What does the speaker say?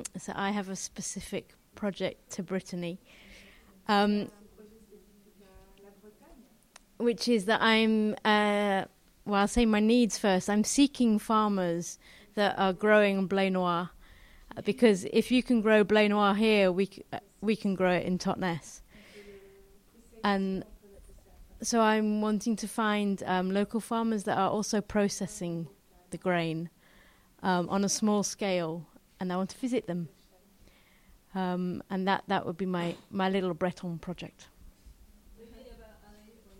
Um, so I have a specific project to Brittany, um, which is that I'm. Uh, well, I'll say my needs first. I'm seeking farmers that are growing blé noir, uh, because if you can grow blé noir here, we c- uh, we can grow it in Totnes. And so I'm wanting to find um, local farmers that are also processing the grain um, on a small scale, and I want to visit them. Um, and that, that would be my, my little Breton project.